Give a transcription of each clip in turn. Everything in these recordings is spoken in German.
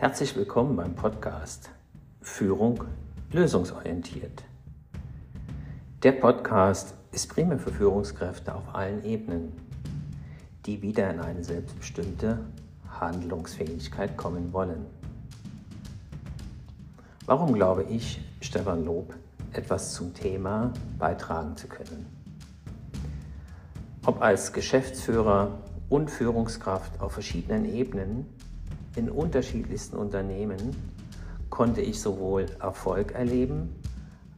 Herzlich willkommen beim Podcast Führung lösungsorientiert. Der Podcast ist primär für Führungskräfte auf allen Ebenen, die wieder in eine selbstbestimmte Handlungsfähigkeit kommen wollen. Warum glaube ich, Stefan Lob, etwas zum Thema beitragen zu können? Ob als Geschäftsführer und Führungskraft auf verschiedenen Ebenen in unterschiedlichsten Unternehmen konnte ich sowohl Erfolg erleben,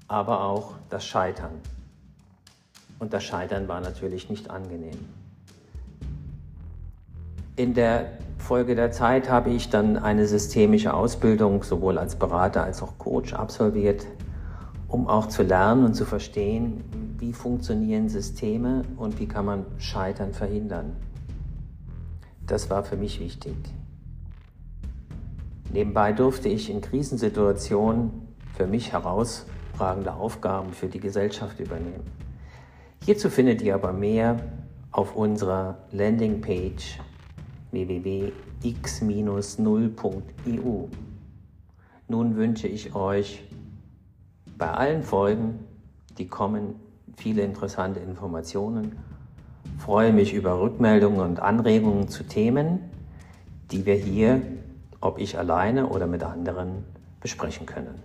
aber auch das Scheitern. Und das Scheitern war natürlich nicht angenehm. In der Folge der Zeit habe ich dann eine systemische Ausbildung sowohl als Berater als auch Coach absolviert, um auch zu lernen und zu verstehen, wie funktionieren Systeme und wie kann man Scheitern verhindern. Das war für mich wichtig. Nebenbei durfte ich in Krisensituationen für mich herausragende Aufgaben für die Gesellschaft übernehmen. Hierzu findet ihr aber mehr auf unserer Landingpage www.x-0.eu. Nun wünsche ich euch bei allen Folgen, die kommen, viele interessante Informationen freue mich über Rückmeldungen und Anregungen zu Themen, die wir hier, ob ich alleine oder mit anderen, besprechen können.